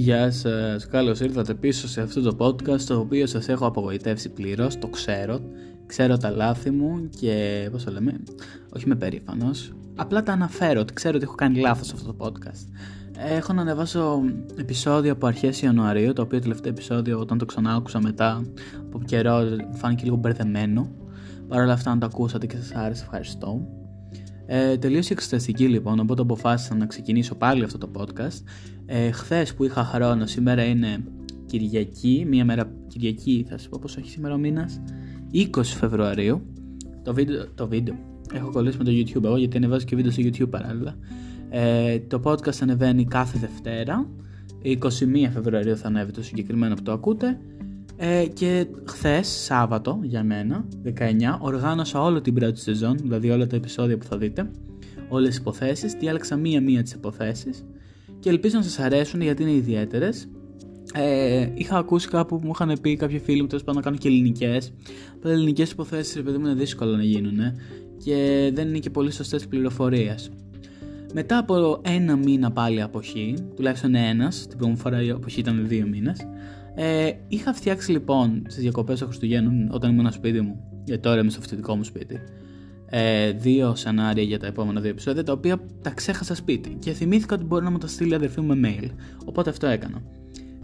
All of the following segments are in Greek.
Γεια σας, καλώς ήρθατε πίσω σε αυτό το podcast το οποίο σας έχω απογοητεύσει πλήρως, το ξέρω, ξέρω τα λάθη μου και πώς το λέμε, όχι με περήφανος, απλά τα αναφέρω ότι ξέρω ότι έχω κάνει λάθος σε αυτό το podcast. Έχω να ανεβάσω επεισόδιο από αρχές Ιανουαρίου, το οποίο τελευταίο επεισόδιο όταν το ξανά άκουσα μετά από καιρό φάνηκε λίγο μπερδεμένο. Παρ' όλα αυτά αν το ακούσατε και σας άρεσε ευχαριστώ. Ε, τελείωσε η εξεταστική λοιπόν, οπότε αποφάσισα να ξεκινήσω πάλι αυτό το podcast. Ε, Χθες που είχα χρόνο, σήμερα είναι Κυριακή, μία μέρα Κυριακή, θα σα πω πώς έχει σήμερα ο μήνας, 20 Φεβρουαρίου. Το βίντεο, το βίντεο. Έχω κολλήσει με το YouTube εγώ γιατί ανεβάζω και βίντεο στο YouTube παράλληλα. Ε, το podcast ανεβαίνει κάθε Δευτέρα. 21 Φεβρουαρίου θα ανέβει το συγκεκριμένο που το ακούτε. Ε, και χθες, Σάββατο για μένα, 19, οργάνωσα όλη την πρώτη σεζόν, δηλαδή όλα τα επεισόδια που θα δείτε, όλες τις υποθέσεις, διάλεξα μία-μία τις υποθέσεις και ελπίζω να σας αρέσουν γιατί είναι ιδιαίτερες. Ε, είχα ακούσει κάπου που μου είχαν πει κάποιοι φίλοι μου τέλος πάντων να κάνω και ελληνικές. Αλλά ελληνικές υποθέσεις, ρε παιδί μου, είναι δύσκολο να γίνουν και δεν είναι και πολύ σωστές πληροφορίες. Μετά από ένα μήνα πάλι αποχή, τουλάχιστον ένας, την πρώτη φορά η αποχή ήταν δύο μήνες, ε, είχα φτιάξει λοιπόν στις διακοπές των Χριστουγέννων όταν ήμουν στο σπίτι μου, γιατί τώρα είμαι στο φοιτητικό μου σπίτι, ε, δύο σενάρια για τα επόμενα δύο επεισόδια, τα οποία τα ξέχασα σπίτι και θυμήθηκα ότι μπορεί να μου τα στείλει η αδερφή μου με mail. Οπότε αυτό έκανα.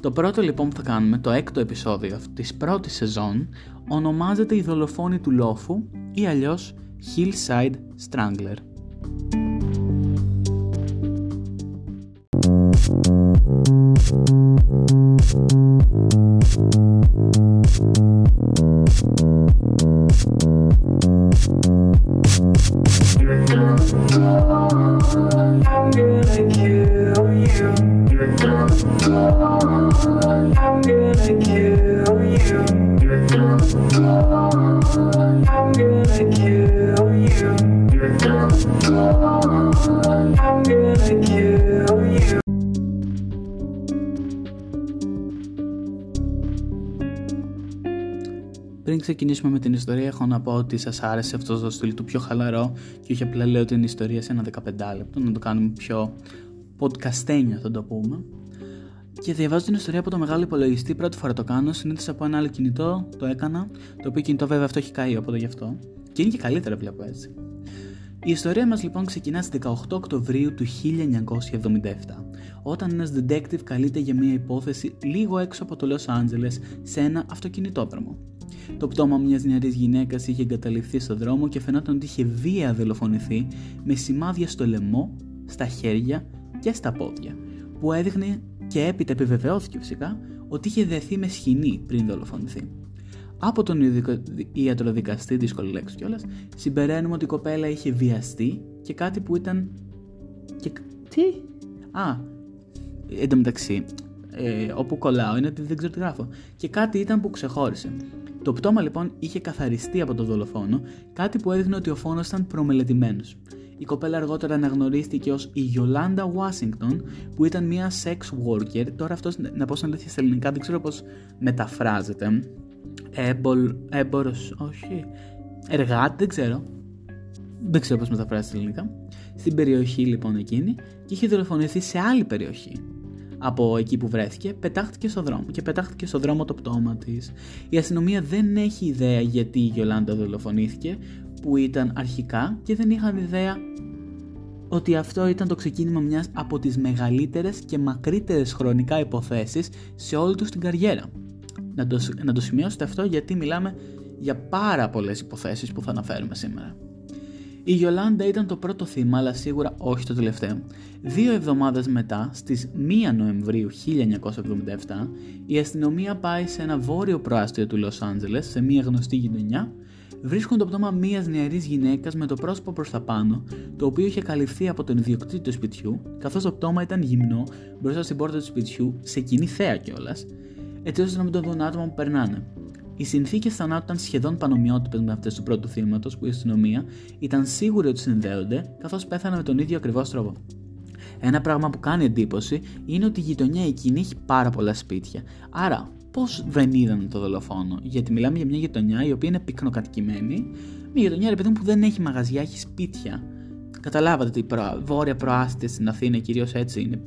Το πρώτο λοιπόν που θα κάνουμε, το έκτο επεισόδιο της πρώτης σεζόν, ονομάζεται Η δολοφόνη του λόφου ή αλλιώς Hillside Strangler. Thank you. Ξεκινήσουμε με την ιστορία, έχω να πω ότι σας άρεσε αυτό το στυλ του πιο χαλαρό και όχι απλά λέω την ιστορία σε ένα 15 λεπτό, να το κάνουμε πιο podcastένιο θα το πούμε. Και διαβάζω την ιστορία από το μεγάλο υπολογιστή. Πρώτη φορά το κάνω. Συνήθως από ένα άλλο κινητό το έκανα. Το οποίο κινητό βέβαια αυτό έχει καεί, οπότε γι' αυτό. Και είναι και καλύτερα βλέπω έτσι. Η ιστορία μας λοιπόν ξεκινά στις 18 Οκτωβρίου του 1977, όταν ένας detective καλείται για μια υπόθεση λίγο έξω από το Los Angeles σε ένα αυτοκινητόδρομο. Το πτώμα μιας νεαρής γυναίκας είχε εγκαταλειφθεί στο δρόμο και φαινόταν ότι είχε βία δολοφονηθεί με σημάδια στο λαιμό, στα χέρια και στα πόδια, που έδειχνε και έπειτα επιβεβαιώθηκε φυσικά ότι είχε δεθεί με σχοινή πριν δολοφονηθεί. Από τον ιατροδικαστή, δύσκολη λέξη κιόλας, συμπεραίνουμε ότι η κοπέλα είχε βιαστεί και κάτι που ήταν. Και... Τι; Α, εντωμεταξύ, ε, όπου κολλάω είναι ότι δεν ξέρω τι γράφω. Και κάτι ήταν που ξεχώρισε. Το πτώμα λοιπόν είχε καθαριστεί από τον δολοφόνο, κάτι που έδειχνε ότι ο φόνος ήταν προμελετημένος. Η κοπέλα αργότερα αναγνωρίστηκε ως η Γιολάντα Ουάσιγκτον, που ήταν μια sex worker. Τώρα αυτός να πω σαν αλήθεια στα ελληνικά, δεν ξέρω πώς μεταφράζεται. Έμπολ, έμπορος, όχι, εργάτη, δεν ξέρω. Δεν ξέρω πώς μεταφράζεται στα ελληνικά. Στην περιοχή λοιπόν εκείνη και είχε δολοφονηθεί σε άλλη περιοχή από εκεί που βρέθηκε, πετάχτηκε στο δρόμο και πετάχτηκε στο δρόμο το πτώμα της. Η αστυνομία δεν έχει ιδέα γιατί η Γιολάντα δολοφονήθηκε, που ήταν αρχικά και δεν είχαν ιδέα ότι αυτό ήταν το ξεκίνημα μιας από τις μεγαλύτερες και μακρύτερες χρονικά υποθέσεις σε όλη τους την καριέρα. Να το, να το σημειώσετε αυτό γιατί μιλάμε για πάρα πολλές υποθέσεις που θα αναφέρουμε σήμερα. Η Γιολάντα ήταν το πρώτο θύμα, αλλά σίγουρα όχι το τελευταίο. Δύο εβδομάδες μετά, στις 1 Νοεμβρίου 1977, η αστυνομία πάει σε ένα βόρειο προάστιο του Λος Άντζελες, σε μια γνωστή γειτονιά, βρίσκουν το πτώμα μια νεαρής γυναίκας με το πρόσωπο προς τα πάνω, το οποίο είχε καλυφθεί από τον ιδιοκτήτη του σπιτιού, καθώς το πτώμα ήταν γυμνό μπροστά στην πόρτα του σπιτιού, σε κοινή θέα κιόλας, έτσι ώστε να μην το δουν άτομα που περνάνε. Οι συνθήκες θανάτου ήταν σχεδόν πανομοιότυπες με αυτές του πρώτου θύματος που η αστυνομία ήταν σίγουρη ότι συνδέονται, καθώς πέθανε με τον ίδιο ακριβώς τρόπο. Ένα πράγμα που κάνει εντύπωση είναι ότι η γειτονιά εκείνη έχει πάρα πολλά σπίτια. Άρα, πώς δεν είδαν το δολοφόνο, Γιατί μιλάμε για μια γειτονιά η οποία είναι πυκνοκατοικημένη, μια γειτονιά ρε παιδί που δεν έχει μαγαζιά, έχει σπίτια. Καταλάβατε ότι η βόρεια προάστια στην Αθήνα κυρίως έτσι είναι.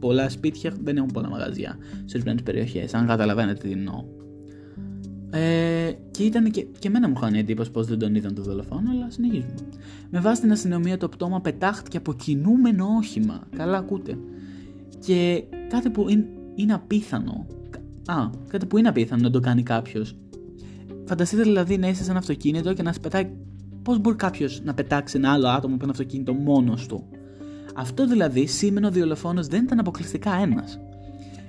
Πολλά σπίτια δεν έχουν πολλά μαγαζιά σε ορισμένες περιοχές, αν καταλαβαίνετε τι εννοώ. Ε, και ήταν και, και εμένα μου είχαν εντύπωση πως δεν τον είδαν το δολοφόνο, αλλά συνεχίζουμε. Με βάση την αστυνομία, το πτώμα πετάχτηκε από κινούμενο όχημα. Καλά, ακούτε. Και κάτι που είναι, είναι απίθανο. Α, κάτι που είναι απίθανο να το κάνει κάποιος. Φανταστείτε δηλαδή να είσαι σε ένα αυτοκίνητο και να σε πετάει. Πώς μπορεί κάποιος να πετάξει ένα άλλο άτομο από ένα αυτοκίνητο μόνος του; Αυτό δηλαδή σήμαινε ότι ο δολοφόνος δεν ήταν αποκλειστικά ένας.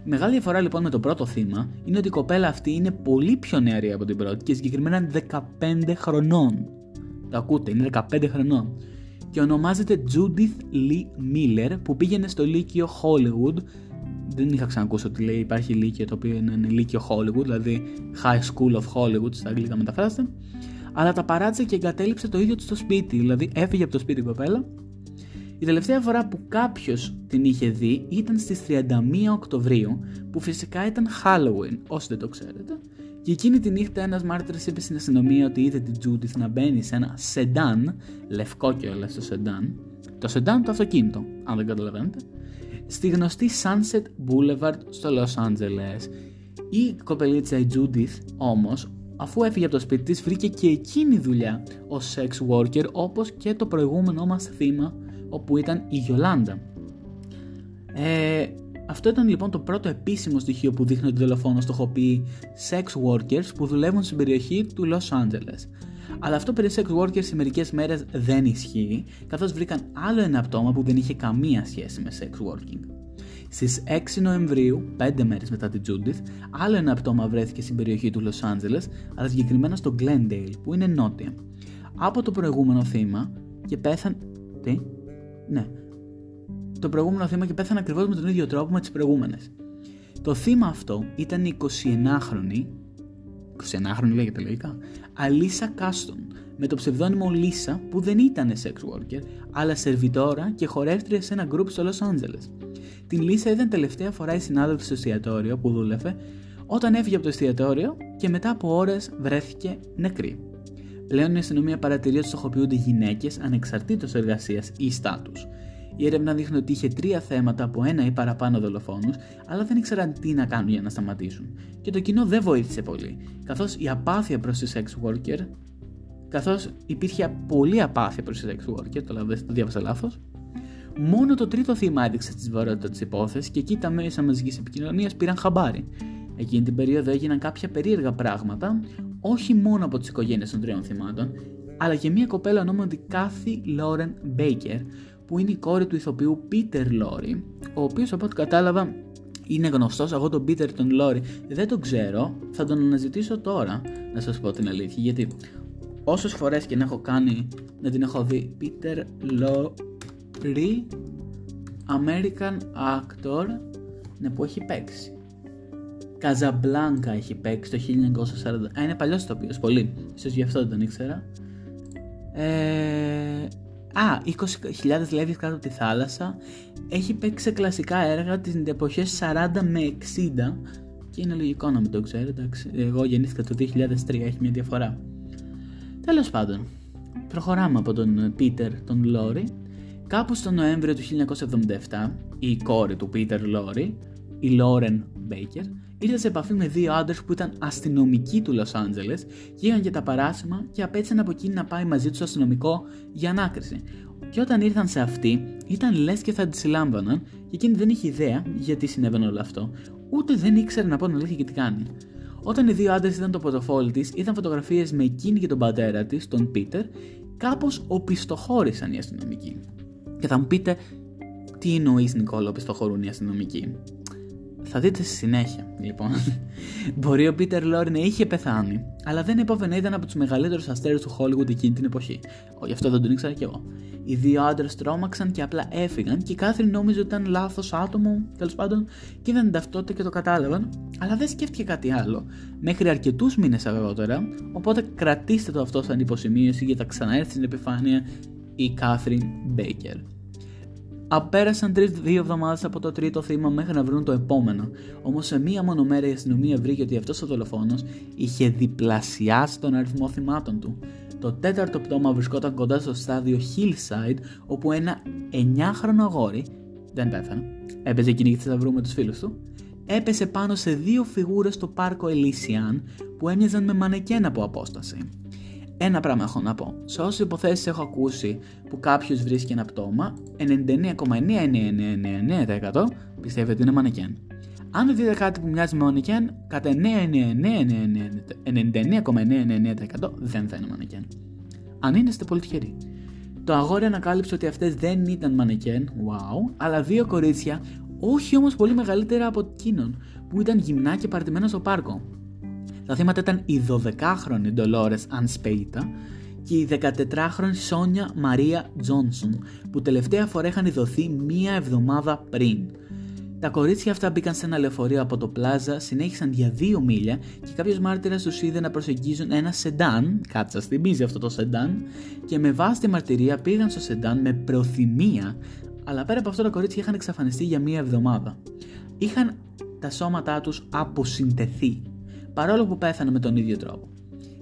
Η μεγάλη διαφορά λοιπόν με το πρώτο θύμα είναι ότι η κοπέλα αυτή είναι πολύ πιο νεαρή από την πρώτη και συγκεκριμένα 15 χρονών. Το ακούτε, είναι 15 χρονών. Και ονομάζεται Judith Lee Miller που πήγαινε στο Λύκειο Hollywood. Δεν είχα ξανακούσει ότι λέει υπάρχει Λύκειο το οποίο είναι Λύκειο Hollywood, δηλαδή High School of Hollywood στα αγγλικά μεταφράζεται. Αλλά τα παράτησε και εγκατέλειψε το ίδιο του στο σπίτι, δηλαδή έφυγε από το σπίτι η κοπέλα η τελευταία φορά που κάποιος την είχε δει ήταν στις 31 Οκτωβρίου, που φυσικά ήταν Halloween, όσοι δεν το ξέρετε. Και εκείνη τη νύχτα ένας μάρτυρας είπε στην αστυνομία ότι είδε την Τζούντιθ να μπαίνει σε ένα σεντάν, λευκό κιόλας το σεντάν, το σεντάν το αυτοκίνητο, αν δεν καταλαβαίνετε, στη γνωστή Sunset Boulevard στο Los Angeles. Η κοπελίτσα η Judith όμως αφού έφυγε από το σπίτι της βρήκε και εκείνη δουλειά ως sex worker όπως και το προηγούμενό μας θύμα όπου ήταν η Γιολάντα. Ε, αυτό ήταν λοιπόν το πρώτο επίσημο στοιχείο που δείχνει ότι ο δολοφόνο στοχοποιεί sex workers που δουλεύουν στην περιοχή του Los Angeles. Αλλά αυτό περί sex workers σε μερικές μέρες δεν ισχύει, καθώς βρήκαν άλλο ένα πτώμα που δεν είχε καμία σχέση με sex working. Στις 6 Νοεμβρίου, 5 μέρες μετά την Judith, άλλο ένα πτώμα βρέθηκε στην περιοχή του Los Angeles, αλλά συγκεκριμένα στο Glendale, που είναι νότια. Από το προηγούμενο θύμα και πέθανε. Τι; Ναι. Το προηγούμενο θύμα και πέθανε ακριβώς με τον ίδιο τρόπο με τις προηγούμενες. Το θύμα αυτό ήταν η 29χρονη. 29χρονη λέγεται λογικά. Αλίσα Κάστον. Με το ψευδόνυμο Λίσα που δεν ήταν sex worker, αλλά σερβιτόρα και χορεύτρια σε ένα group στο Los Angeles. Την Λίσα είδαν τελευταία φορά η συνάδελφη στο εστιατόριο που δούλευε όταν έφυγε από το εστιατόριο και μετά από ώρες βρέθηκε νεκρή. Πλέον η αστυνομία παρατηρεί ότι στοχοποιούνται γυναίκες ανεξαρτήτως εργασίας ή στάτους. Η έρευνα δείχνει ότι είχε τρία θέματα από ένα ή παραπάνω δολοφόνους, αλλά δεν ήξεραν τι να κάνουν για να σταματήσουν. Και το κοινό δεν βοήθησε πολύ, καθώς η απάθεια προς τη sex worker, καθώς υπήρχε πολύ απάθεια προς τη sex worker, το, το διάβασα λάθος, μόνο το τρίτο θύμα έδειξε τη σοβαρότητα της υπόθεσης και εκεί τα μέσα μαζικής επικοινωνίας πήραν χαμπάρι. Εκείνη την περίοδο έγιναν κάποια περίεργα πράγματα, όχι μόνο από τις οικογένειες των τριών θυμάτων, αλλά και μια κοπέλα ονόματι Κάθι Λόρεν Μπέικερ, που είναι η κόρη του ηθοποιού Πίτερ Λόρι, ο οποίος από ό,τι κατάλαβα είναι γνωστός. Εγώ τον Πίτερ τον Λόρι δεν τον ξέρω, θα τον αναζητήσω τώρα να σας πω την αλήθεια. Γιατί όσες φορές και να έχω κάνει να την έχω δει, Πίτερ Λόρι, American actor, ναι, που έχει παίξει. Καζαμπλάνκα έχει παίξει το 1940. Α, είναι παλιός οποίο, πολύ. σω γι' αυτό δεν τον ήξερα. Ε, α, 20.000 λέβει κάτω από τη θάλασσα. Έχει παίξει σε κλασικά έργα τις εποχές 40 με 60. Και είναι λογικό να μην το ξέρω, εντάξει. Εγώ γεννήθηκα το 2003, έχει μια διαφορά. Τέλος πάντων, προχωράμε από τον Πίτερ τον Λόρι. Κάπου στο Νοέμβριο του 1977, η κόρη του Πίτερ Λόρι, η Λόρεν Μπέικερ, ήρθε σε επαφή με δύο άντρες που ήταν αστυνομικοί του Λος Άντζελες και είχαν και τα παράσημα και απέτυχαν από εκείνη να πάει μαζί τους στο αστυνομικό για ανάκριση. Και όταν ήρθαν σε αυτή, ήταν λες και θα τη συλλάμβαναν και εκείνη δεν είχε ιδέα γιατί συνέβαινε όλο αυτό, ούτε δεν ήξερε να πω την αλήθεια και τι κάνει. Όταν οι δύο άντρες ήταν το πορτοφόλι της, ήταν φωτογραφίες με εκείνη και τον πατέρα της, τον Πίτερ, κάπως οπισθοχώρησαν οι αστυνομικοί. Και θα μου πείτε, τι εννοείς Νικόλα, οπισθοχωρούν οι αστυνομικοί; Θα δείτε στη συνέχεια, λοιπόν. Μπορεί ο Πίτερ Λόρι να είχε πεθάνει, αλλά δεν έπαβε να ήταν από τους μεγαλύτερους αστέρου του Hollywood εκείνη την εποχή. Γι' αυτό δεν τον ήξερα κι εγώ. Οι δύο άντρες τρόμαξαν και απλά έφυγαν και η Κάθριν νόμιζε ότι ήταν λάθος άτομο, τέλος πάντων, και είδαν την ταυτότητα και το κατάλαβαν, αλλά δεν σκέφτηκε κάτι άλλο. Μέχρι αρκετούς μήνες αργότερα, οπότε κρατήστε το αυτό σαν υποσημείωση για τα ξαναέρθει στην επιφάνεια η Κάθριν Μπέικερ. Απέρασαν τρει-δύο εβδομάδες από το τρίτο θύμα μέχρι να βρουν το επόμενο. Όμως σε μία μόνο μέρα η αστυνομία βρήκε ότι αυτός ο δολοφόνος είχε διπλασιάσει τον αριθμό θυμάτων του. Το τέταρτο πτώμα βρισκόταν κοντά στο στάδιο Hillside, όπου ένα 9χρονο αγόρι, δεν πέθανε, έπαιζε κυνήγη θησαυρού με τους φίλους του, έπεσε πάνω σε δύο φιγούρες στο πάρκο Elysian που έμοιαζαν με μανεκέν από απόσταση. Ένα πράγμα έχω να πω. Σε όσε υποθέσει έχω ακούσει που κάποιο βρίσκει ένα πτώμα, 99,9999% πιστεύει ότι είναι μανεκέν. Αν δείτε κάτι που μοιάζει με μανεκέν, κατά 99,9999% δεν θα είναι μανεκέν. Αν είναι, είστε πολύ τυχεροί. Το αγόρι ανακάλυψε ότι αυτέ δεν ήταν μανεκέν, wow, αλλά δύο κορίτσια, όχι όμω πολύ μεγαλύτερα από εκείνον, που ήταν γυμνά και παρτιμένα στο πάρκο. Τα θύματα ήταν η 12χρονη Ντολόρες Ανσπέιτα και η 14χρονη Σόνια Μαρία Τζόνσον, που τελευταία φορά είχαν ειδωθεί μία εβδομάδα πριν. Τα κορίτσια αυτά μπήκαν σε ένα λεωφορείο από το πλάζα, συνέχισαν για δύο μίλια και κάποιος μάρτυρας τους είδε να προσεγγίζουν ένα σεντάν, κάτι σα θυμίζει αυτό το σεντάν, και με βάση τη μαρτυρία πήγαν στο σεντάν με προθυμία, αλλά πέρα από αυτό τα κορίτσια είχαν εξαφανιστεί για μία εβδομάδα. Είχαν τα σώματά τους αποσυντεθεί παρόλο που πέθανε με τον ίδιο τρόπο.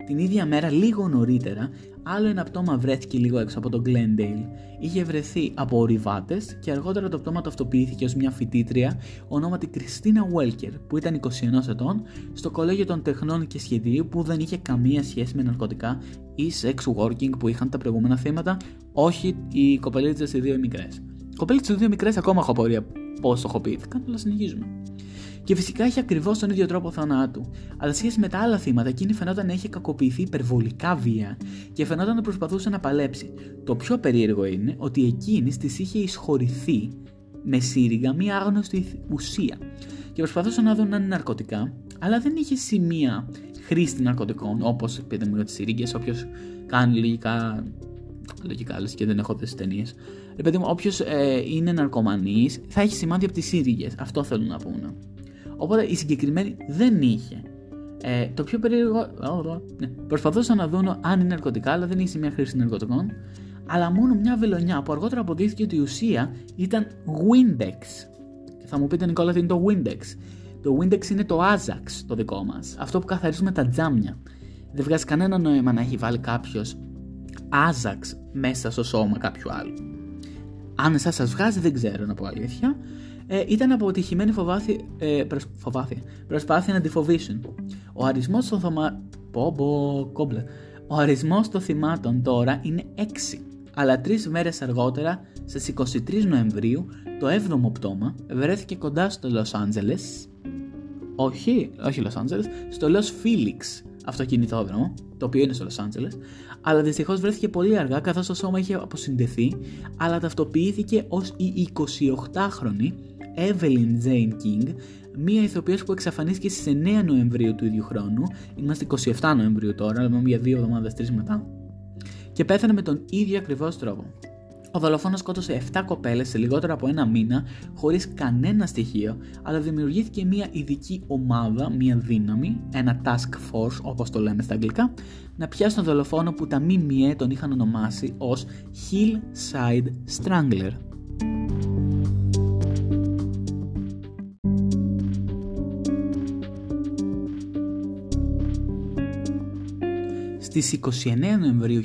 Την ίδια μέρα, λίγο νωρίτερα, άλλο ένα πτώμα βρέθηκε λίγο έξω από τον Glendale. Είχε βρεθεί από ορειβάτες και αργότερα το πτώμα ταυτοποιήθηκε ως μια φοιτήτρια ονόματι Κριστίνα Βέλκερ, που ήταν 21 ετών, στο κολέγιο των τεχνών και σχεδίου που δεν είχε καμία σχέση με ναρκωτικά ή sex working που είχαν τα προηγούμενα θύματα, όχι οι κοπελίτσε οι δύο μικρές. Οι κοπελίτσε οι δύο μικρές ακόμα έχω απορία πώς στοχοποιήθηκαν, αλλά συνεχίζουμε. Και φυσικά είχε ακριβώς τον ίδιο τρόπο θανάτου. Αλλά σχέση με τα άλλα θύματα, εκείνη φαινόταν να είχε κακοποιηθεί υπερβολικά βία και φαινόταν να προσπαθούσε να παλέψει. Το πιο περίεργο είναι ότι εκείνη της είχε εισχωρηθεί με σύριγγα μία άγνωστη ουσία και προσπαθούσε να δουν αν είναι ναρκωτικά, αλλά δεν είχε σημεία χρήση ναρκωτικών, όπως πείτε μου για τις σύριγγες. Όποιος κάνει λογικά. Λογικά, λες και δεν έχω δει ταινίες. Ρε παιδί μου, όποιος ε, είναι ναρκωμανής θα έχει σημάδια από τις σύριγγες. Αυτό θέλουν να πούνε. Οπότε η συγκεκριμένη δεν είχε. Ε, το πιο περίεργο. Ναι, προσπαθούσαν να δουν αν είναι ναρκωτικά, αλλά δεν είχε σημεία χρήση ναρκωτικών. Αλλά μόνο μια βελονιά που αργότερα αποδείχθηκε ότι η ουσία ήταν Windex. Και θα μου πείτε, Νικόλα, τι είναι το Windex; Το Windex είναι το Ajax το δικό μας. Αυτό που καθαρίζουμε τα τζάμια. Δεν βγάζει κανένα νόημα να έχει βάλει κάποιος Ajax μέσα στο σώμα κάποιου άλλου. Αν εσάς σας βγάζει, δεν ξέρω να πω αλήθεια ε, ήταν αποτυχημένη φοβάθη, ε, προσ, φοβάθη, προσπάθεια να τη φοβήσουν. Ο αριθμός των θωμα... πω, πω, κόμπλε. Ο αριθμός των θυμάτων τώρα είναι 6. Αλλά τρεις μέρες αργότερα, στις 23 Νοεμβρίου, το 7ο πτώμα βρέθηκε κοντά στο Λος Άντζελες. Όχι, όχι Λος Άντζελες, στο Λος Φίλιξ αυτοκινητόδρομο, το οποίο είναι στο Λος Άντζελες, αλλά δυστυχώς βρέθηκε πολύ αργά καθώς το σώμα είχε αποσυνδεθεί, αλλά ταυτοποιήθηκε ως η 28χρονη Evelyn Jane King, μία ηθοποιός που εξαφανίστηκε στις 9 Νοεμβρίου του ίδιου χρόνου, είμαστε 27 Νοεμβρίου τώρα, αλλά για δύο εβδομάδες, τρεις μετά, και πέθανε με τον ίδιο ακριβώς τρόπο. Ο δολοφόνος σκότωσε 7 κοπέλες σε λιγότερο από ένα μήνα, χωρίς κανένα στοιχείο, αλλά δημιουργήθηκε μια ειδική ομάδα, μια δύναμη, ένα task force όπως το λέμε στα αγγλικά, να πιάσει τον δολοφόνο που τα ΜΜΕ τον είχαν ονομάσει ως Hillside Strangler. Στις 29 Νοεμβρίου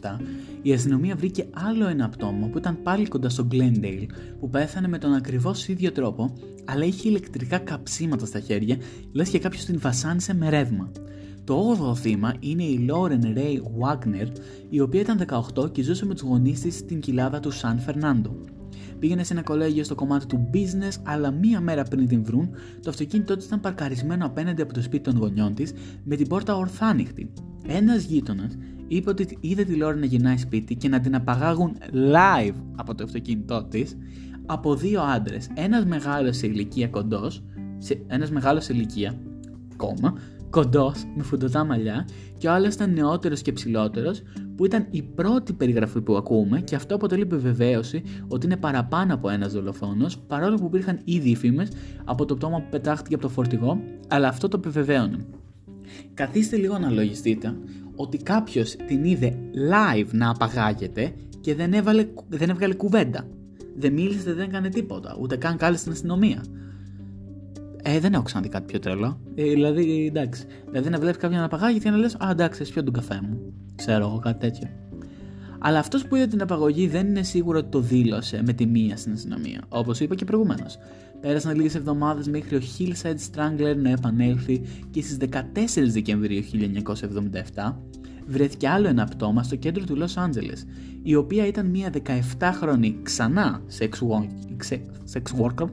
1977 η αστυνομία βρήκε άλλο ένα πτώμα που ήταν πάλι κοντά στο Glendale που πέθανε με τον ακριβώς ίδιο τρόπο αλλά είχε ηλεκτρικά καψίματα στα χέρια λες και κάποιος την βασάνισε με ρεύμα. Το 8ο θύμα είναι η Lauren Ray Wagner η οποία ήταν 18 και ζούσε με τους γονείς της στην κοιλάδα του Σαν Φερνάντο. Πήγαινε σε ένα κολέγιο στο κομμάτι του business, αλλά μία μέρα πριν την βρουν, το αυτοκίνητό της ήταν παρκαρισμένο απέναντι από το σπίτι των γονιών της, με την πόρτα ορθάνυχτη. Ένας γείτονας είπε ότι είδε τη Λόρη να γυρνάει σπίτι και να την απαγάγουν live από το αυτοκίνητό της από δύο άντρες. Ένας μεγάλος σε ηλικία κοντός, ένας μεγάλος σε ηλικία, κόμμα, κοντός με φουντωτά μαλλιά και ο άλλος ήταν νεότερος και ψηλότερος, που ήταν η πρώτη περιγραφή που ακούμε και αυτό αποτελεί επιβεβαίωση ότι είναι παραπάνω από ένας δολοφόνος, παρόλο που υπήρχαν ήδη φήμες από το πτώμα που πετάχτηκε από το φορτηγό, αλλά αυτό το επιβεβαίωνε. Καθίστε λίγο να λογιστείτε ότι κάποιος την είδε live να απαγάγεται και δεν, έβαλε, δεν έβγαλε κουβέντα. Δεν μίλησε, δεν έκανε τίποτα, ούτε καν κάλεσε στην αστυνομία. Ε, δεν έχω ξαναδεί κάτι πιο τρελό. Ε, δηλαδή, εντάξει. Δηλαδή να βλέπεις κάποιον να παγάγει και να λες: Α, εντάξει, εσύ πιω τον καφέ μου. Ξέρω εγώ κάτι τέτοιο. Αλλά αυτός που είδε την απαγωγή δεν είναι σίγουρο ότι το δήλωσε με τη μία στην αστυνομία, όπως είπα και προηγουμένω. Πέρασαν λίγες εβδομάδες μέχρι ο Hillside Strangler να επανέλθει και στις 14 Δεκεμβρίου 1977 βρέθηκε άλλο ένα πτώμα στο κέντρο του Los Angeles, η οποία ήταν μια 17χρονη ξανά sex worker,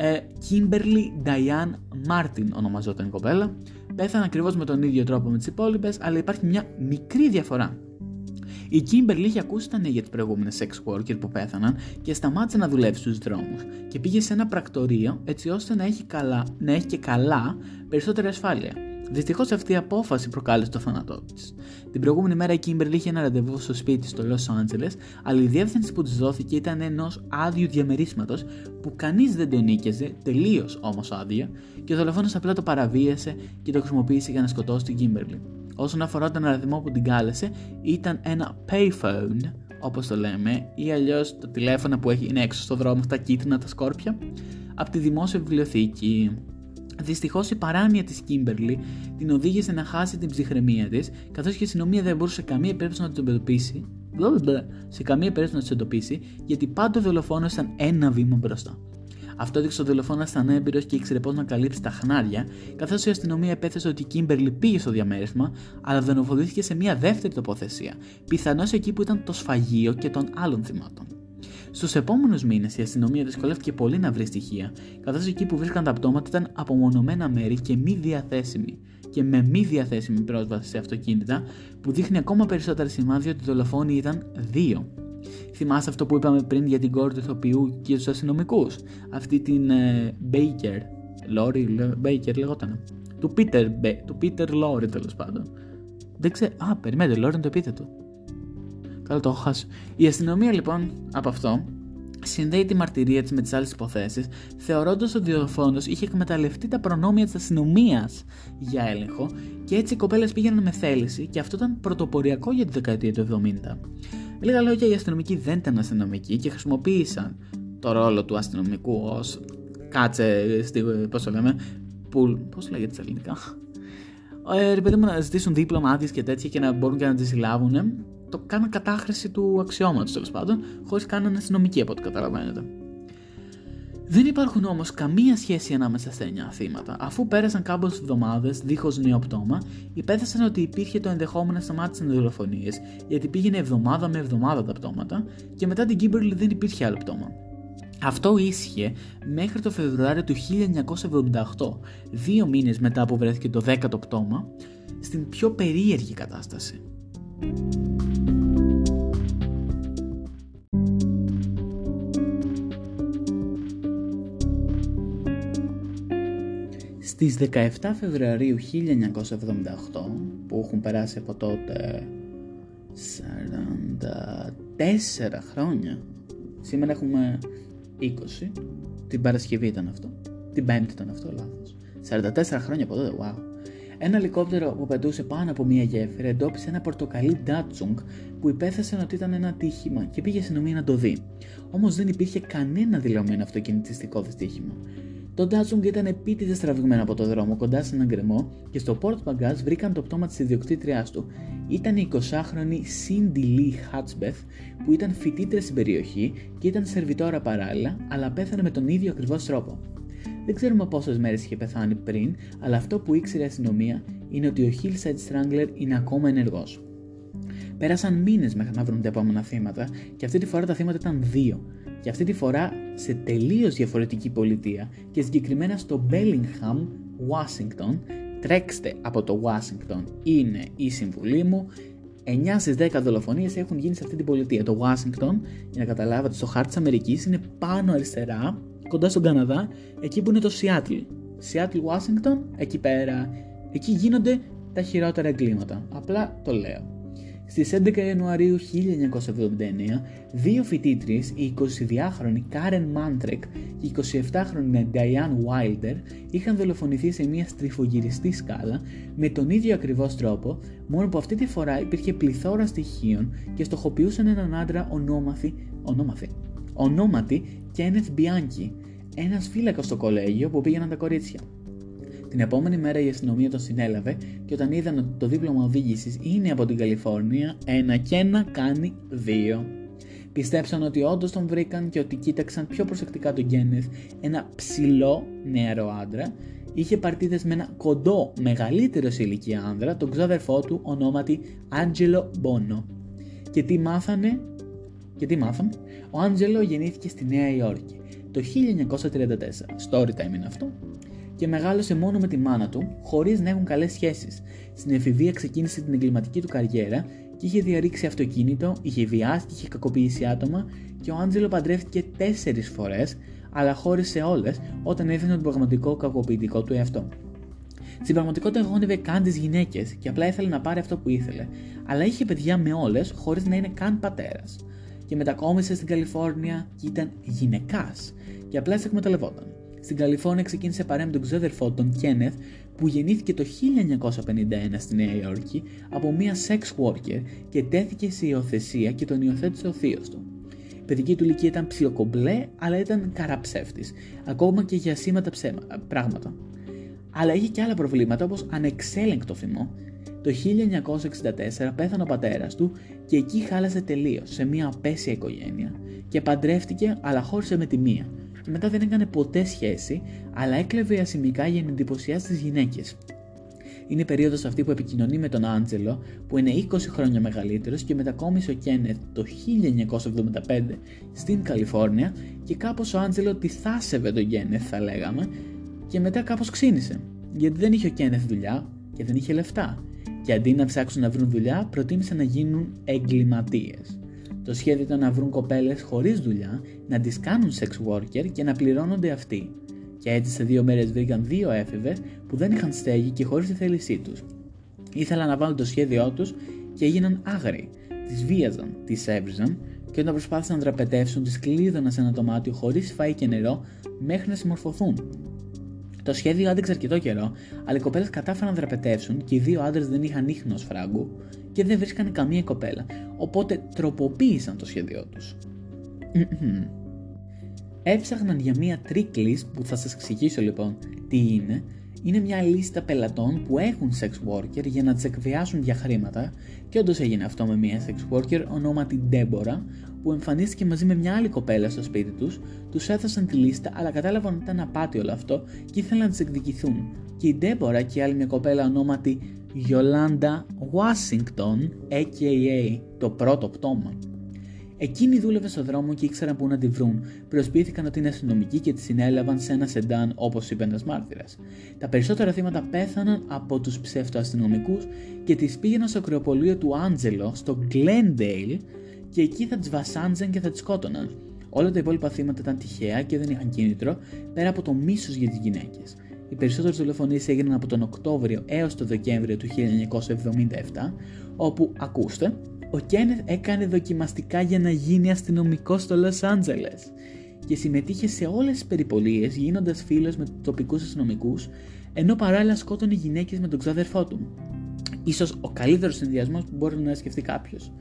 ε, Kimberly Diane Martin ονομαζόταν η κοπέλα. Πέθανε ακριβώς με τον ίδιο τρόπο με τις υπόλοιπες, αλλά υπάρχει μια μικρή διαφορά. Η Kimberly είχε ακούσει τα νέα για τις προηγούμενες sex worker που πέθαναν και σταμάτησε να δουλεύει στους δρόμους και πήγε σε ένα πρακτορείο έτσι ώστε να έχει, καλά, να έχει και καλά περισσότερη ασφάλεια. Δυστυχώς αυτή η απόφαση προκάλεσε το θάνατό της. Την προηγούμενη μέρα η Kimberly είχε ένα ραντεβού στο σπίτι στο Los Angeles, αλλά η διεύθυνση που της δόθηκε ήταν ενός άδειου διαμερίσματος που κανείς δεν τον νίκαιζε, τελείως όμως άδεια, και ο δολοφόνος απλά το παραβίασε και το χρησιμοποίησε για να σκοτώσει την Kimberly. Όσον αφορά τον αριθμό που την κάλεσε, ήταν ένα payphone, όπως το λέμε, ή αλλιώς τα τηλέφωνα που έχει, είναι έξω στο δρόμο, τα κίτρινα, τα σκόρπια, από τη δημόσια βιβλιοθήκη. Δυστυχώς η παράνοια της Κίμπερλι την οδήγησε να χάσει την ψυχραιμία της, καθώς και η αστυνομία δεν μπορούσε σε καμία περίπτωση να την εντοπίσει. Σε καμία περίπτωση να την εντοπίσει, γιατί πάντα ο δολοφόνο ήταν ένα βήμα μπροστά. Αυτό έδειξε ο δολοφόνο ήταν έμπειρο και ήξερε πώς να καλύψει τα χνάρια, καθώς η αστυνομία επέθεσε ότι η Κίμπερλι πήγε στο διαμέρισμα, αλλά δολοφονήθηκε σε μια δεύτερη τοποθεσία, πιθανώς εκεί που ήταν το σφαγείο και των άλλων θυμάτων. Στους επόμενους μήνες η αστυνομία δυσκολεύτηκε πολύ να βρει στοιχεία, καθώς εκεί που βρίσκαν τα πτώματα ήταν απομονωμένα μέρη και μη διαθέσιμοι και με μη διαθέσιμη πρόσβαση σε αυτοκίνητα, που δείχνει ακόμα περισσότερα σημάδια ότι οι δολοφόνοι ήταν δύο. Θυμάστε αυτό που είπαμε πριν για την κόρη του ηθοποιού και τους αστυνομικούς; Αυτή την ε, Baker. Λόρι, Baker λεγόταν. Του Peter, του Peter Lorry τέλος πάντων. Δεν ξέρω. Α, περιμένετε, Lorry είναι το επίθετο. Καλά το έχω χάσει. Η αστυνομία λοιπόν από αυτό συνδέει τη μαρτυρία της με τις άλλες υποθέσεις, θεωρώντας ότι ο δολοφόνο είχε εκμεταλλευτεί τα προνόμια της αστυνομίας για έλεγχο και έτσι οι κοπέλες πήγαιναν με θέληση και αυτό ήταν πρωτοποριακό για τη δεκαετία του 70. Με λίγα λόγια, οι αστυνομικοί δεν ήταν αστυνομικοί και χρησιμοποίησαν το ρόλο του αστυνομικού ως κάτσε, πώς το λέμε, πουλ, πώς λέγεται στα ελληνικά. Ε, ρε παιδί μου να ζητήσουν δίπλωμα, άδειες και τέτοια και να μπορούν και να τις συλλάβουν το κάναν κατάχρηση του αξιώματος τέλος πάντων, χωρίς καν αστυνομική από ό,τι καταλαβαίνετε. Δεν υπάρχουν όμως καμία σχέση ανάμεσα στα 9 θύματα. Αφού πέρασαν κάποιε εβδομάδες δίχως νέο πτώμα, υπέθεσαν ότι υπήρχε το ενδεχόμενο να σταμάτησαν οι δολοφονίες, γιατί πήγαινε εβδομάδα με εβδομάδα τα πτώματα και μετά την Κίμπερλι δεν υπήρχε άλλο πτώμα. Αυτό ίσχυε μέχρι το Φεβρουάριο του 1978, δύο μήνες μετά που βρέθηκε το 10ο πτώμα, στην πιο περίεργη κατάσταση. Στις 17 Φεβρουαρίου 1978, που έχουν περάσει από τότε 44 χρόνια, σήμερα έχουμε 20, την Παρασκευή ήταν αυτό, την Πέμπτη ήταν αυτό λάθος, 44 χρόνια από τότε, wow. Ένα ελικόπτερο που πετούσε πάνω από μια γέφυρα εντόπισε ένα πορτοκαλί Ντάτσουγκ που υπέθεσαν ότι ήταν ένα τύχημα και πήγε αστυνομία να το δει. Όμως δεν υπήρχε κανένα δηλωμένο αυτοκινητιστικό δυστύχημα. Το Ντάτσουγκ ήταν επίτηδες τραβηγμένο από το δρόμο κοντά σε έναν γκρεμό και στο πόρτ μπαγκάζ βρήκαν το πτώμα της ιδιοκτήτριάς του. Ήταν η 20χρονη Cindy Lee Hatsbeth που ήταν φοιτήτρια στην περιοχή και ήταν σερβιτόρα παράλληλα, αλλά πέθανε με τον ίδιο ακριβώς τρόπο. Δεν ξέρουμε πόσες μέρες είχε πεθάνει πριν, αλλά αυτό που ήξερε η αστυνομία είναι ότι ο Hillside Strangler είναι ακόμα ενεργός. Πέρασαν μήνες μέχρι να βρουν τα επόμενα θύματα και αυτή τη φορά τα θύματα ήταν δύο. Και αυτή τη φορά σε τελείως διαφορετική πολιτεία και συγκεκριμένα στο Bellingham, Washington. Τρέξτε από το Washington, είναι η συμβουλή μου. 9 στις 10 δολοφονίες έχουν γίνει σε αυτή την πολιτεία. Το Washington, για να καταλάβετε, στο χάρτη της Αμερικής είναι πάνω αριστερά κοντά στον Καναδά, εκεί που είναι το Seattle. Seattle, Washington, εκεί πέρα. Εκεί γίνονται τα χειρότερα εγκλήματα. Απλά το λέω. Στις 11 Ιανουαρίου 1979, δύο φοιτήτριες, η 22χρονη Karen Mantrek και η 27χρονη Diane Wilder, είχαν δολοφονηθεί σε μια στριφογυριστή σκάλα με τον ίδιο ακριβώς τρόπο, μόνο που αυτή τη φορά υπήρχε πληθώρα στοιχείων και στοχοποιούσαν έναν άντρα ονόμαθη, ονόμαθη, ονόματι Kenneth Bianchi, ένας φύλακα στο κολέγιο που πήγαιναν τα κορίτσια. Την επόμενη μέρα η αστυνομία τον συνέλαβε και όταν είδαν ότι το δίπλωμα οδήγησης είναι από την Καλιφόρνια, ένα και ένα κάνει δύο. Πιστέψαν ότι όντως τον βρήκαν και ότι κοίταξαν πιο προσεκτικά τον Γκένεθ, ένα ψηλό νεαρό άντρα, είχε παρτίδες με ένα κοντό μεγαλύτερο σε ηλικία άνδρα, τον ξάδερφό του ονόματι Άντζελο Μπόνο. Και τι μάθανε, και τι μάθαμε, ο Άντζελο γεννήθηκε στη Νέα Υόρκη το 1934, story time είναι αυτό, και μεγάλωσε μόνο με τη μάνα του, χωρίς να έχουν καλές σχέσεις. Στην εφηβεία ξεκίνησε την εγκληματική του καριέρα και είχε διαρρήξει αυτοκίνητο, είχε βιάσει και είχε κακοποιήσει άτομα και ο Άντζελο παντρεύτηκε τέσσερις φορές, αλλά χώρισε όλες όταν έδινε τον πραγματικό κακοποιητικό του εαυτό. Στην πραγματικότητα γόνευε καν τις γυναίκες και απλά ήθελε να πάρει αυτό που ήθελε, αλλά είχε παιδιά με όλες χωρίς να είναι καν πατέρας. Και μετακόμισε στην Καλιφόρνια και ήταν γυναικάς και απλά σε εκμεταλλευόταν. Στην Καλιφόρνια ξεκίνησε παρέα με τον ξέδερφό τον Κένεθ που γεννήθηκε το 1951 στη Νέα Υόρκη από μια sex worker και τέθηκε σε υιοθεσία και τον υιοθέτησε ο θείος του. Η παιδική του ηλικία ήταν ψιλοκομπλέ, αλλά ήταν καραψεύτης, ακόμα και για σήματα ψέμα, πράγματα. Αλλά είχε και άλλα προβλήματα όπως ανεξέλεγκτο θυμό. Το 1964 πέθανε ο πατέρας του και εκεί χάλασε τελείως σε μια απέσια οικογένεια και παντρεύτηκε αλλά χώρισε με τη μία και μετά δεν έκανε ποτέ σχέση, αλλά έκλεβε ασημικά για να εντυπωσιάσει τις γυναίκες. Είναι η περίοδος αυτή που επικοινωνεί με τον Άντζελο, που είναι 20 χρόνια μεγαλύτερος και μετακόμισε ο Κένεθ το 1975 στην Καλιφόρνια και κάπως ο Άντζελο τη θάσευε τον Κένεθ, θα λέγαμε, και μετά κάπως ξύνησε. Γιατί δεν είχε ο Κένεθ δουλειά και δεν είχε λεφτά. Και αντί να ψάξουν να βρουν δουλειά, προτίμησαν να γίνουν εγκληματίες. Το σχέδιο ήταν να βρουν κοπέλες χωρίς δουλειά, να τις κάνουν sex worker και να πληρώνονται αυτοί. Και έτσι σε δύο μέρες βρήκαν δύο έφηβες που δεν είχαν στέγη και χωρίς τη θέλησή τους. Ήθελαν να βάλουν το σχέδιό τους και έγιναν άγριοι. Τις βίαζαν, τις έβριζαν και όταν προσπάθησαν να δραπετεύσουν, τις κλείδωναν σε ένα δωμάτιο χωρίς φαΐ και νερό μέχρι να συμμορφωθούν. Το σχέδιο άντεξε αρκετό καιρό, αλλά οι κοπέλες κατάφεραν να δραπετεύσουν και οι δύο άντρες δεν είχαν ίχνος φράγκου και δεν βρίσκανε καμία κοπέλα, οπότε τροποποίησαν το σχέδιό τους. Έψαχναν για μία tricklist που θα σας εξηγήσω λοιπόν τι είναι. Είναι μια λίστα πελατών που έχουν sex worker για να τις εκβιάσουν για χρήματα και όντως έγινε αυτό με μια sex worker ονόματι Deborah που εμφανίστηκε μαζί με μια άλλη κοπέλα στο σπίτι τους, τους έδωσαν τη λίστα αλλά κατάλαβαν ότι ήταν απάτη όλο αυτό και ήθελαν να τις εκδικηθούν. Και η Deborah και άλλη μια κοπέλα ονόματι Yolanda Washington, a.k.a. το πρώτο πτώμα. Εκείνη δούλευε στο δρόμο και ήξεραν πού να τη βρουν. Προσπίθηκαν ότι είναι αστυνομικοί και τη συνέλαβαν σε ένα σεντάν, όπως είπε ένα μάρτυρα. Τα περισσότερα θύματα πέθαναν από τους ψευτοαστυνομικούς και τις πήγαιναν στο κρεοπολείο του Άντζελο, στο Glendale, και εκεί θα τις βασάντζαν και θα τις σκότωναν. Όλα τα υπόλοιπα θύματα ήταν τυχαία και δεν είχαν κίνητρο πέρα από το μίσος για τις γυναίκες. Οι περισσότερες δολοφονίες έγιναν από τον Οκτώβριο έως τον Δεκέμβριο του 1977, όπου, ακούστε, ο Κένεθ έκανε δοκιμαστικά για να γίνει αστυνομικό στο Λος Άντζελες και συμμετείχε σε όλες τις περιπολίες γίνοντας φίλος με τοπικούς αστυνομικούς, ενώ παράλληλα σκότωνε γυναίκες με τον ξάδερφό του. σω ο καλύτερος συνδυασμός που μπορεί να σκεφτεί κάποιος.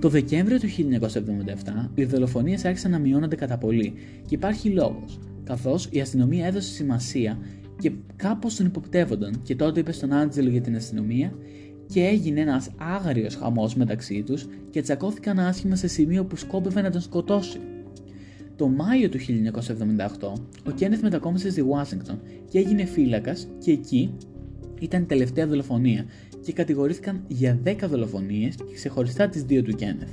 Το Δεκέμβριο του 1977, οι δολοφονίες άρχισαν να μειώνονται κατά πολύ και υπάρχει λόγος, καθώς η αστυνομία έδωσε σημασία και κάπως τον υποπτεύονταν και τότε είπε στον Άντζελο για την αστυνομία και έγινε ένας άγριος χαμός μεταξύ τους και τσακώθηκαν άσχημα σε σημείο που σκόπευε να τον σκοτώσει. Το Μάιο του 1978, ο Κένεθ μετακόμισε στη Ουάσιγκτον και έγινε φύλακας και εκεί ήταν η τελευταία δολοφονία και κατηγορήθηκαν για 10 δολοφονίες και ξεχωριστά τις δύο του Κένεθ.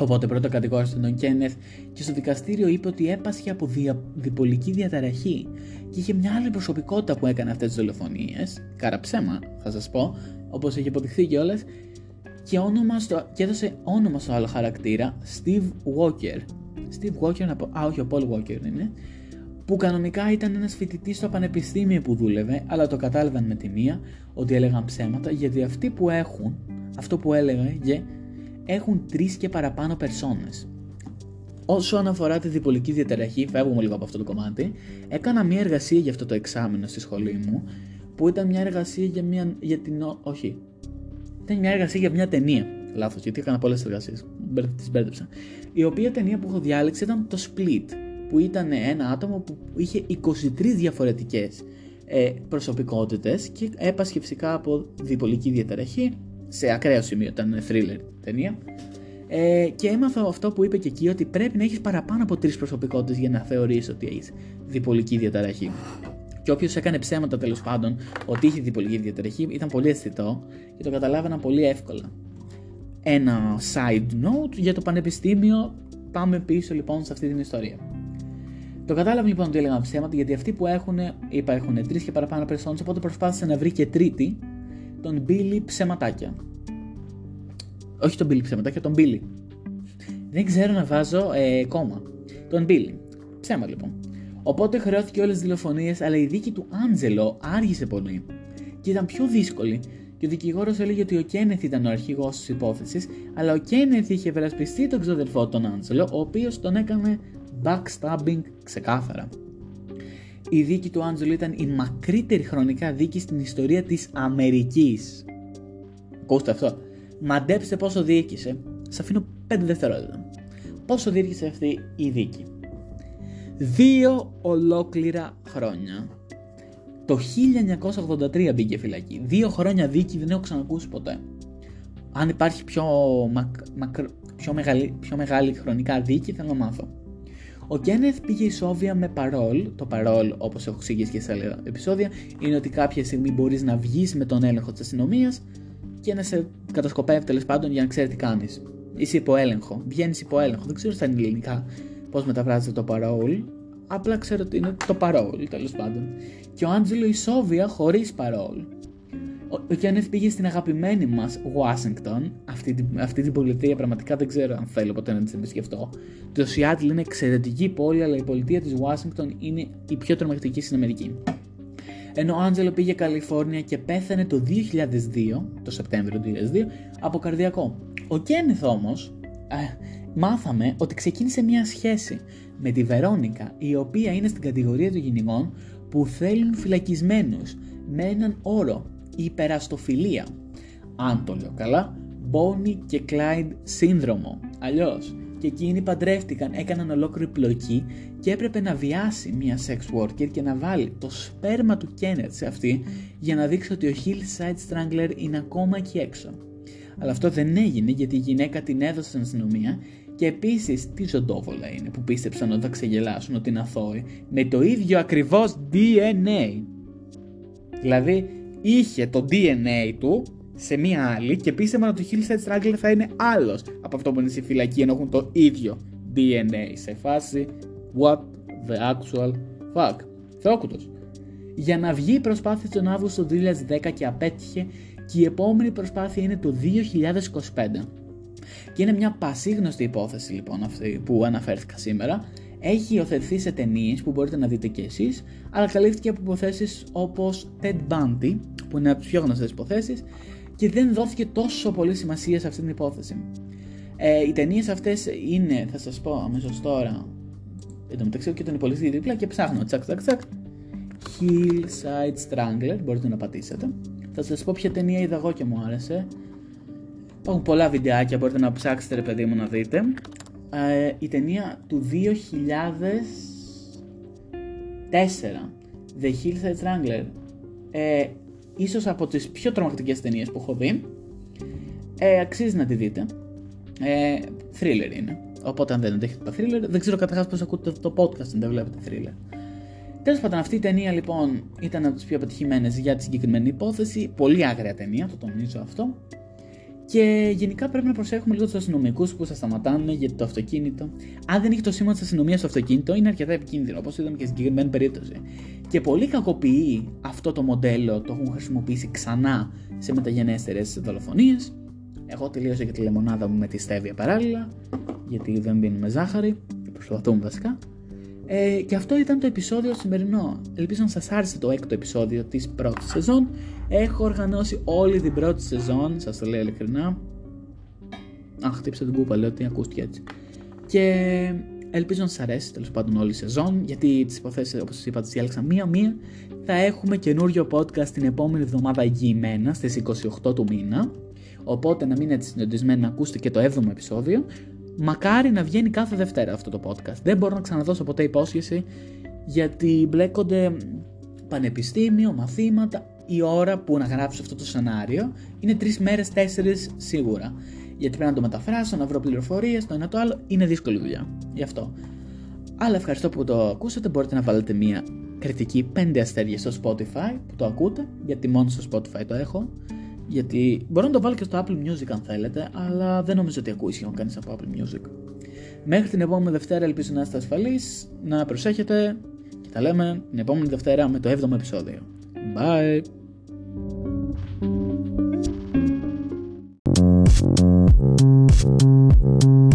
Οπότε πρώτα κατηγόρησε τον Κένεθ και στο δικαστήριο είπε ότι έπασχε από δια... διπολική διαταραχή και είχε μια άλλη προσωπικότητα που έκανε αυτές τις δολοφονίες. Κάρα ψέμα, θα σας πω, όπως έχει αποδειχθεί κιόλας. Και, όνομα στο... και έδωσε όνομα στο άλλο χαρακτήρα, Steve Walker. Steve Walker, να πω. Α, όχι, ο Paul Walker είναι. Που κανονικά ήταν ένας φοιτητής στο πανεπιστήμιο που δούλευε, αλλά το κατάλαβαν με τη μία ότι έλεγαν ψέματα γιατί αυτοί που έχουν, αυτό που έλεγε, έχουν τρεις και παραπάνω περσόνες. Όσον αφορά τη διπολική διαταραχή, φεύγουμε λίγο από αυτό το κομμάτι, έκανα μια εργασία για αυτό το εξάμεινο στη σχολή μου, που ήταν μια εργασία για, μια, για την. Όχι. Ήταν μια εργασία για μια ταινία. Λάθος, γιατί έκανα πολλές εργασίες. Τις μπέρδεψα. Η οποία ταινία που έχω διάλεξει ήταν το Split. που ήταν ένα άτομο που είχε 23 διαφορετικές ε, προσωπικότητες και έπασχε φυσικά από διπολική διαταραχή σε ακραίο σημείο, ήταν thriller ταινία ε, και έμαθα αυτό που είπε και εκεί ότι πρέπει να έχεις παραπάνω από τρεις προσωπικότητες για να θεωρείς ότι έχεις διπολική διαταραχή. Και όποιος έκανε ψέματα τέλος πάντων ότι είχε διπολική διαταραχή ήταν πολύ αισθητό και το καταλάβαινα πολύ εύκολα. Ένα side note για το πανεπιστήμιο. Πάμε πίσω λοιπόν σε αυτή την ιστορία. Το κατάλαβε λοιπόν ότι έλεγα ψέματα γιατί αυτοί που έχουν, είπα έχουν τρεις και παραπάνω περσόνε, οπότε προσπάθησε να βρει και τρίτη τον Billy ψεματάκια. Όχι τον Billy ψεματάκια, τον Billy. Δεν ξέρω να βάζω ε, κόμμα. Τον Billy. Ψέμα λοιπόν. Οπότε χρεώθηκε όλες τις δολοφονίε, αλλά η δίκη του Άντζελο άργησε πολύ και ήταν πιο δύσκολη. Και ο δικηγόρος έλεγε ότι ο Κένεθ ήταν ο αρχηγός της υπόθεσης, αλλά ο Κένεθ είχε περασπιστεί τον ξαδερφό τον Άντζελο, ο οποίος τον έκανε backstabbing ξεκάθαρα. Η δίκη του Άντζελο ήταν η μακρύτερη χρονικά δίκη στην ιστορία της Αμερικής. Ακούστε αυτό. Μαντέψτε πόσο διοίκησε. Σα αφήνω 5 δευτερόλεπτα. Πόσο διήρκησε αυτή η δίκη. Δύο ολόκληρα χρόνια. Το 1983 μπήκε φυλακή. Δύο χρόνια δίκη δεν έχω ξανακούσει ποτέ. Αν υπάρχει πιο, πιο, μεγάλη, πιο μεγάλη χρονικά δίκη θέλω να μάθω. Ο Κένεθ πήγε η Σόβια με παρόλ. Το παρόλ, όπως έχω εξηγήσει και σε άλλα επεισόδια, είναι ότι κάποια στιγμή μπορείς να βγεις με τον έλεγχο της αστυνομίας και να σε κατασκοπεύει τέλος πάντων για να ξέρει τι κάνεις. Είσαι υπό έλεγχο. Βγαίνεις υπό έλεγχο. Δεν ξέρω στα ελληνικά πώς μεταφράζεται το παρόλ. Απλά ξέρω ότι είναι το παρόλ τέλος πάντων. Και ο Άντζελο η Σόβια χωρίς παρόλ. Ο Κένεθ πήγε στην αγαπημένη μας Ουάσιγκτον, αυτή, αυτή την πολιτεία πραγματικά δεν ξέρω αν θέλω ποτέ να τη επισκεφτώ. Το Σιάτλ είναι εξαιρετική πόλη, αλλά η πολιτεία της Ουάσιγκτον είναι η πιο τρομακτική στην Αμερική. Ενώ ο Άντζελο πήγε Καλιφόρνια και πέθανε το 2002, το Σεπτέμβριο του 2002, από καρδιακό. Ο Κένεθ όμως, ε, μάθαμε ότι ξεκίνησε μια σχέση με τη Βερόνικα, η οποία είναι στην κατηγορία των γυναικών που θέλουν φυλακισμένους με έναν όρο υπεραστοφιλία. Αν το λέω καλά, Bonnie και Clyde σύνδρομο. Αλλιώς, και εκείνοι παντρεύτηκαν, έκαναν ολόκληρη πλοκή και έπρεπε να βιάσει μια sex worker και να βάλει το σπέρμα του Kenneth σε αυτή για να δείξει ότι ο Hillside Strangler είναι ακόμα εκεί έξω. Αλλά αυτό δεν έγινε γιατί η γυναίκα την έδωσε στην αστυνομία και επίσης τι ζωντόβολα είναι που πίστεψαν ότι θα ξεγελάσουν ότι είναι αθώοι με το ίδιο ακριβώς DNA. Δηλαδή είχε το DNA του σε μία άλλη και πίστευαν ότι ο Hillside Strangler θα είναι άλλος από αυτό που είναι στη φυλακή ενώ έχουν το ίδιο DNA σε φάση what the actual fuck; Θεόκουτος. Για να βγει η προσπάθεια τον Αύγουστο του 2010 και απέτυχε και η επόμενη προσπάθεια είναι το 2025. Και είναι μια πασίγνωστη υπόθεση λοιπόν αυτή που αναφέρθηκα σήμερα. Έχει υιοθετηθεί σε ταινίες που μπορείτε να δείτε και εσείς, αλλά καλύφθηκε από υποθέσεις όπως Ted Bundy, που είναι από τις πιο γνωστές υποθέσεις, και δεν δόθηκε τόσο πολύ σημασία σε αυτή την υπόθεση. Ε, οι ταινίες αυτές είναι, θα σας πω αμέσως τώρα, εν τω μεταξύ και τον υπολογιστή δίπλα και ψάχνω. Τσακ, τσακ, τσακ. Hillside Strangler, μπορείτε να πατήσετε. Θα σας πω ποια ταινία είδα εγώ και μου άρεσε. Υπάρχουν πολλά βιντεάκια, μπορείτε να ψάξετε ρε παιδί μου να δείτε. Ε, η ταινία του 2004 The Hillside Strangler ε, ίσως από τις πιο τρομακτικές ταινίες που έχω δει ε, αξίζει να τη δείτε ε, thriller είναι οπότε αν δεν αντέχετε τα thriller δεν ξέρω καταρχάς πως ακούτε το podcast αν δεν βλέπετε thriller Τέλος πάντων, αυτή η ταινία λοιπόν ήταν από τις πιο αποτυχημένες για τη συγκεκριμένη υπόθεση. Πολύ άγρια ταινία, το τονίζω αυτό. Και γενικά πρέπει να προσέχουμε λίγο τους αστυνομικούς που σας σταματάνε για το αυτοκίνητο. Αν δεν έχει το σήμα της αστυνομίας στο αυτοκίνητο, είναι αρκετά επικίνδυνο, όπως είδαμε και στην συγκεκριμένη περίπτωση. Και πολύ κακοποιεί αυτό το μοντέλο, το έχουν χρησιμοποιήσει ξανά σε μεταγενέστερες δολοφονίες. Εγώ τελείωσα και τη λεμονάδα μου με τη στέβια παράλληλα, γιατί δεν πίνουμε ζάχαρη και προσπαθούμε βασικά. Ε, και αυτό ήταν το επεισόδιο σημερινό. Ελπίζω να σας άρεσε το έκτο επεισόδιο της πρώτης σεζόν. Έχω οργανώσει όλη την πρώτη σεζόν, σας το λέω ειλικρινά. Αχ, χτύπησα την κούπα, λέω ότι ακούστηκε έτσι. Και ελπίζω να σας αρέσει τέλος πάντων όλη η σεζόν, γιατί τις υποθέσεις όπως σας είπα τις διάλεξα μία-μία. Θα έχουμε καινούριο podcast την επόμενη εβδομάδα εγγυημένα στις 28 του μήνα. Οπότε να μείνετε συντονισμένοι να ακούσετε και το 7ο επεισόδιο Μακάρι να βγαίνει κάθε Δευτέρα αυτό το podcast. Δεν μπορώ να ξαναδώσω ποτέ υπόσχεση γιατί μπλέκονται πανεπιστήμιο, μαθήματα. Η ώρα που να γράψω αυτό το σενάριο είναι τρεις μέρες, τέσσερις σίγουρα. Γιατί πρέπει να το μεταφράσω, να βρω πληροφορίες, το ένα το άλλο. Είναι δύσκολη δουλειά. Γι' αυτό. Αλλά ευχαριστώ που το ακούσατε. Μπορείτε να βάλετε μία κριτική 5 αστέρια στο Spotify που το ακούτε, γιατί μόνο στο Spotify το έχω. Γιατί μπορώ να το βάλω και στο Apple Music αν θέλετε, αλλά δεν νομίζω ότι ακούει σχεδόν κανείς από Apple Music. Μέχρι την επόμενη Δευτέρα ελπίζω να είστε ασφαλείς, να προσέχετε και τα λέμε την επόμενη Δευτέρα με το 7ο επεισόδιο. Bye! I'm gonna kill you.